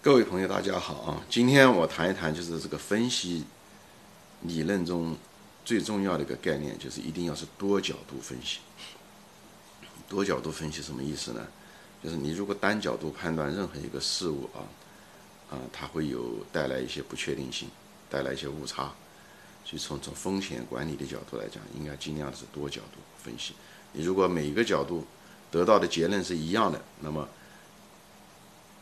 各位朋友，大家好啊！今天我谈一谈，就是这个分析理论中最重要的一个概念，就是一定要是多角度分析。多角度分析什么意思呢？就是你如果单角度判断任何一个事物啊，啊，它会有带来一些不确定性，带来一些误差。所以从从风险管理的角度来讲，应该尽量是多角度分析。你如果每一个角度得到的结论是一样的，那么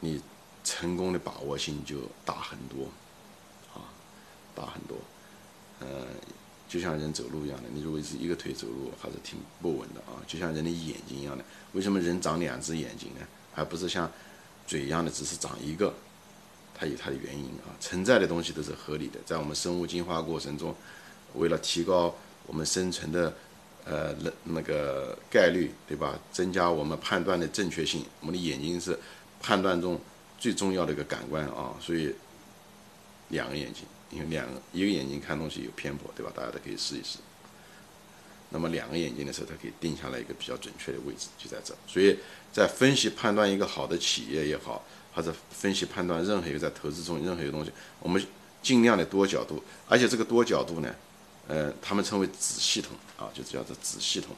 你。成功的把握性就大很多，啊，大很多，呃，就像人走路一样的，你如果是一个腿走路，还是挺不稳的啊。就像人的眼睛一样的，为什么人长两只眼睛呢？而不是像嘴一样的只是长一个？它有它的原因啊。存在的东西都是合理的，在我们生物进化过程中，为了提高我们生存的呃那那个概率，对吧？增加我们判断的正确性，我们的眼睛是判断中。最重要的一个感官啊，所以两个眼睛，因为两个一个眼睛看东西有偏颇，对吧？大家都可以试一试。那么两个眼睛的时候，它可以定下来一个比较准确的位置，就在这。所以在分析判断一个好的企业也好，或者分析判断任何一个在投资中任何一个东西，我们尽量的多角度，而且这个多角度呢，呃，他们称为子系统啊，就叫做子系统，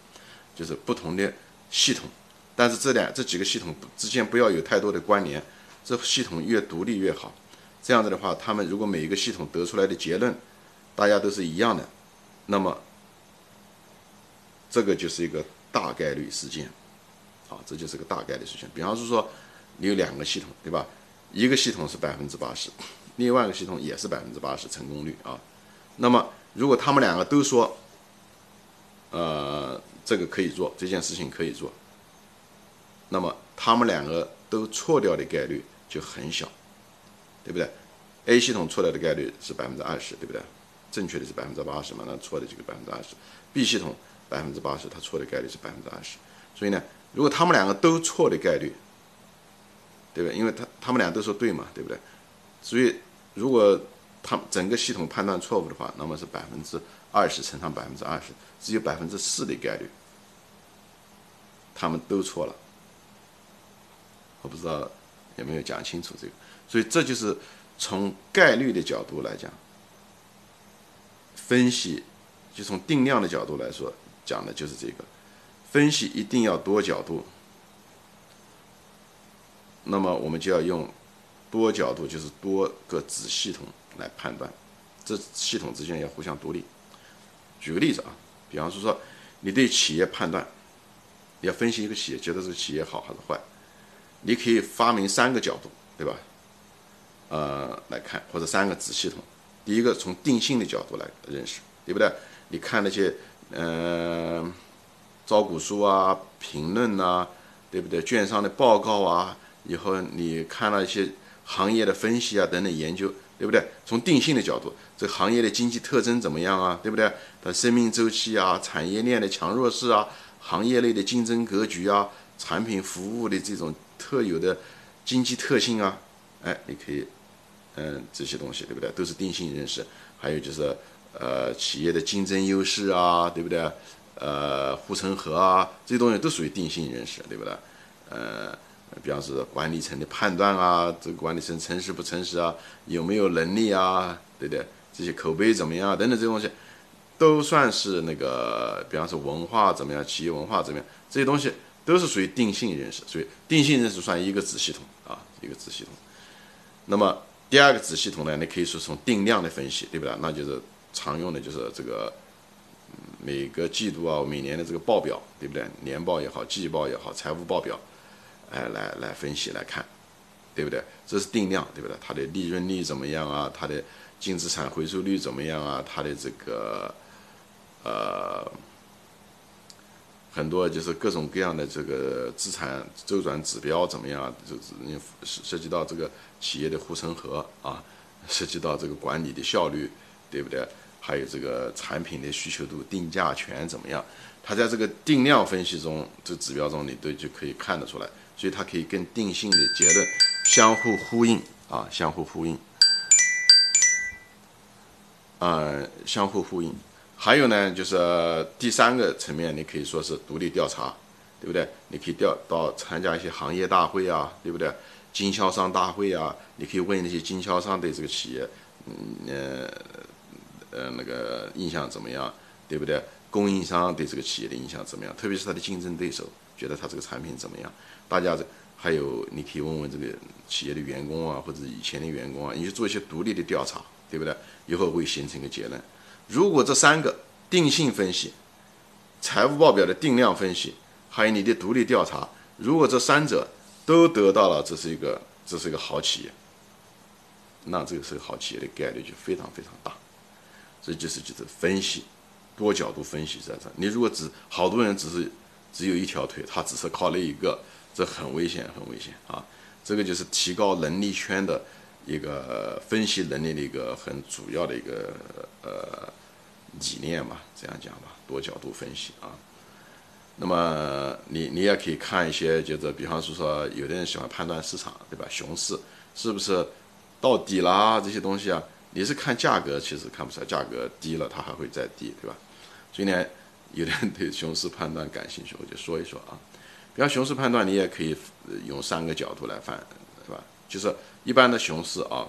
就是不同的系统，但是这两这几个系统之间不要有太多的关联。这系统越独立越好，这样子的话，他们如果每一个系统得出来的结论，大家都是一样的，那么这个就是一个大概率事件，好，这就是个大概率事件。比方说，你有两个系统，对吧？一个系统是百分之八十，另外一个系统也是百分之八十成功率啊。那么如果他们两个都说，呃，这个可以做，这件事情可以做，那么他们两个都错掉的概率。就很小，对不对？A 系统错掉的概率是百分之二十，对不对？正确的是百分之八十嘛，那错的这个百分之二十。B 系统百分之八十，它错的概率是百分之二十。所以呢，如果他们两个都错的概率，对不对？因为他他们俩都说对嘛，对不对？所以如果他整个系统判断错误的话，那么是百分之二十乘上百分之二十，只有百分之四的概率，他们都错了。我不知道。也没有讲清楚这个？所以这就是从概率的角度来讲，分析就从定量的角度来说，讲的就是这个。分析一定要多角度，那么我们就要用多角度，就是多个子系统来判断，这系统之间要互相独立。举个例子啊，比方说说你对企业判断，要分析一个企业，觉得这个企业好还是坏？你可以发明三个角度，对吧？呃，来看或者三个子系统。第一个从定性的角度来认识，对不对？你看那些呃招股书啊、评论呐，对不对？券商的报告啊，以后你看了一些行业的分析啊等等研究，对不对？从定性的角度，这行业的经济特征怎么样啊？对不对？它生命周期啊、产业链的强弱势啊、行业内的竞争格局啊、产品服务的这种。特有的经济特性啊，哎，你可以，嗯，这些东西对不对？都是定性认识。还有就是，呃，企业的竞争优势啊，对不对？呃，护城河啊，这些东西都属于定性认识，对不对？呃，比方说管理层的判断啊，这个管理层诚实不诚实啊，有没有能力啊，对不对？这些口碑怎么样啊等等这些东西，都算是那个，比方说文化怎么样，企业文化怎么样，这些东西。都是属于定性认识，所以定性认识算一个子系统啊，一个子系统。那么第二个子系统呢，你可以说从定量的分析，对不对？那就是常用的就是这个每个季度啊、每年的这个报表，对不对？年报也好，季报也好，财务报表，哎，来来分析来看，对不对？这是定量，对不对？它的利润率怎么样啊？它的净资产回收率怎么样啊？它的这个呃。很多就是各种各样的这个资产周转指标怎么样？就是涉涉及到这个企业的护城河啊，涉及到这个管理的效率，对不对？还有这个产品的需求度、定价权怎么样？它在这个定量分析中，这指标中你都就可以看得出来，所以它可以跟定性的结论相互呼应啊，相互呼应，啊，相互呼应。还有呢，就是第三个层面，你可以说是独立调查，对不对？你可以调到参加一些行业大会啊，对不对？经销商大会啊，你可以问那些经销商对这个企业，嗯呃呃那个印象怎么样，对不对？供应商对这个企业的印象怎么样？特别是他的竞争对手觉得他这个产品怎么样？大家这还有你可以问问这个企业的员工啊，或者以前的员工啊，你去做一些独立的调查，对不对？以后会形成一个结论。如果这三个定性分析、财务报表的定量分析，还有你的独立调查，如果这三者都得到了，这是一个这是一个好企业，那这个是个好企业的概率就非常非常大。这就是就是分析，多角度分析在这。你如果只好多人只是只有一条腿，他只是靠那一个，这很危险很危险啊！这个就是提高能力圈的一个分析能力的一个很主要的一个呃。理念嘛，这样讲吧，多角度分析啊。那么你你也可以看一些，就是比方说说，有的人喜欢判断市场，对吧？熊市是不是到底啦？这些东西啊，你是看价格，其实看不出来，价格低了它还会再低，对吧？所以呢，有的人对熊市判断感兴趣，我就说一说啊。比方熊市判断，你也可以用三个角度来判，就是一般的熊市啊。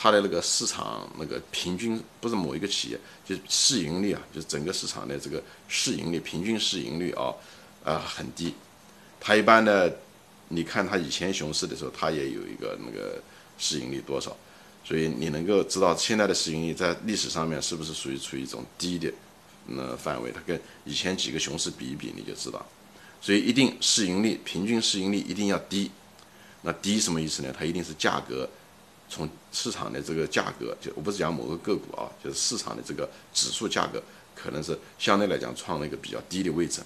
它的那个市场那个平均不是某一个企业，就是市盈率啊，就是整个市场的这个市盈率平均市盈率啊，啊很低。它一般的，你看它以前熊市的时候，它也有一个那个市盈率多少，所以你能够知道现在的市盈率在历史上面是不是属于处于一种低的那范围。它跟以前几个熊市比一比，你就知道。所以一定市盈率平均市盈率一定要低。那低什么意思呢？它一定是价格。从市场的这个价格，就我不是讲某个个股啊，就是市场的这个指数价格，可能是相对来讲创了一个比较低的位置。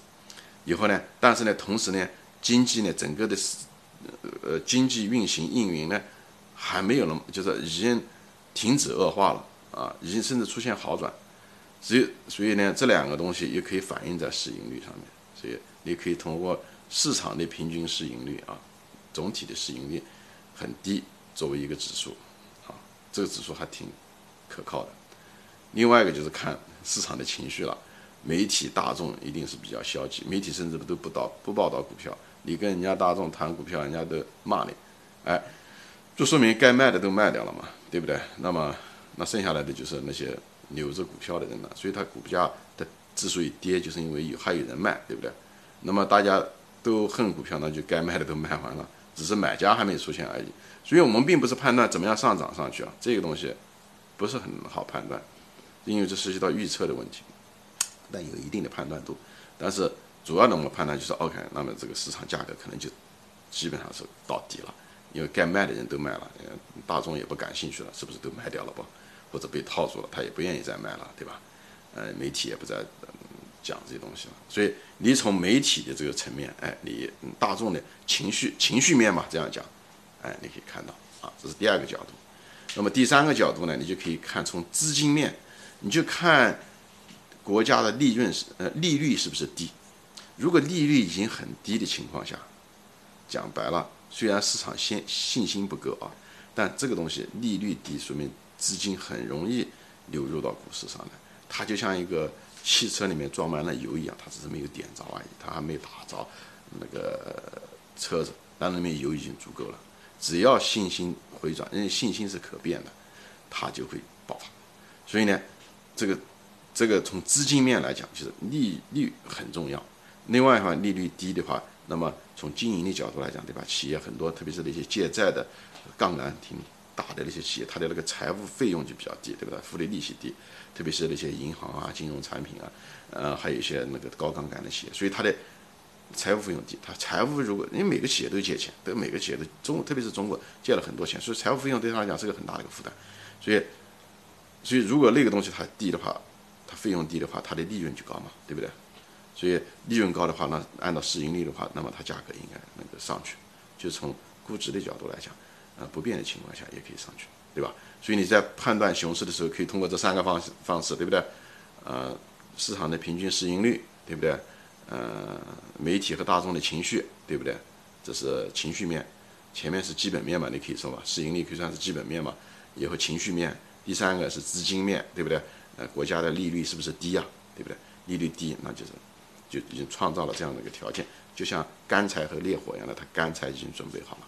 以后呢，但是呢，同时呢，经济呢，整个的呃经济运行运营呢，还没有那么，就是已经停止恶化了啊，已经甚至出现好转。所以，所以呢，这两个东西也可以反映在市盈率上面。所以，你可以通过市场的平均市盈率啊，总体的市盈率很低。作为一个指数，啊，这个指数还挺可靠的。另外一个就是看市场的情绪了，媒体大众一定是比较消极，媒体甚至都不导不报道股票，你跟人家大众谈股票，人家都骂你，哎，就说明该卖的都卖掉了嘛，对不对？那么那剩下来的就是那些留着股票的人了，所以它股价的之所以跌，就是因为有还有人卖，对不对？那么大家都恨股票，那就该卖的都卖完了，只是买家还没出现而已。所以我们并不是判断怎么样上涨上去啊，这个东西不是很好判断，因为这涉及到预测的问题，但有一定的判断度。但是主要的我们判断就是，OK，那么这个市场价格可能就基本上是到底了，因为该卖的人都卖了，大众也不感兴趣了，是不是都卖掉了不？或者被套住了，他也不愿意再卖了，对吧？呃，媒体也不再讲这些东西了。所以你从媒体的这个层面，哎，你大众的情绪情绪面嘛，这样讲。哎，你可以看到啊，这是第二个角度。那么第三个角度呢，你就可以看从资金面，你就看国家的利润是呃利率是不是低。如果利率已经很低的情况下，讲白了，虽然市场信信心不够啊，但这个东西利率低，说明资金很容易流入到股市上来。它就像一个汽车里面装满了油一样，它只是没有点着而已，它还没打着那个车子，但里面油已经足够了。只要信心回转，因为信心是可变的，它就会爆发。所以呢，这个这个从资金面来讲，就是利率很重要。另外的话，利率低的话，那么从经营的角度来讲，对吧？企业很多，特别是那些借债的杠杆挺大的那些企业，它的那个财务费用就比较低，对不对？付的利息低，特别是那些银行啊、金融产品啊，呃，还有一些那个高杠杆的企业，所以它的。财务费用低，它财务如果因为每个企业都借钱，都每个企业都中，特别是中国借了很多钱，所以财务费用对他来讲是个很大的一个负担。所以，所以如果那个东西它低的话，它费用低的话，它的利润就高嘛，对不对？所以利润高的话，那按照市盈率的话，那么它价格应该能够上去。就从估值的角度来讲，呃，不变的情况下也可以上去，对吧？所以你在判断熊市的时候，可以通过这三个方式方式，对不对？呃，市场的平均市盈率，对不对？呃，媒体和大众的情绪，对不对？这是情绪面，前面是基本面嘛，你可以说吧，市盈率可以算是基本面嘛。以后情绪面，第三个是资金面对不对？呃，国家的利率是不是低呀？对不对？利率低，那就是就已经创造了这样的一个条件，就像干柴和烈火一样的，它干柴已经准备好了，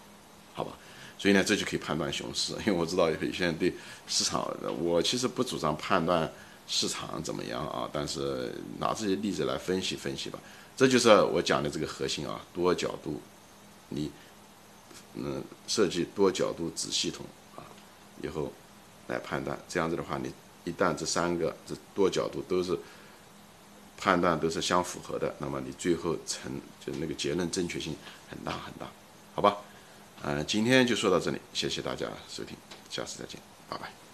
好吧？所以呢，这就可以判断熊市。因为我知道有些人对市场，我其实不主张判断市场怎么样啊，但是拿这些例子来分析分析吧。这就是我讲的这个核心啊，多角度，你嗯设计多角度子系统啊，以后来判断，这样子的话，你一旦这三个这多角度都是判断都是相符合的，那么你最后成就那个结论正确性很大很大，好吧？嗯，今天就说到这里，谢谢大家收听，下次再见，拜拜。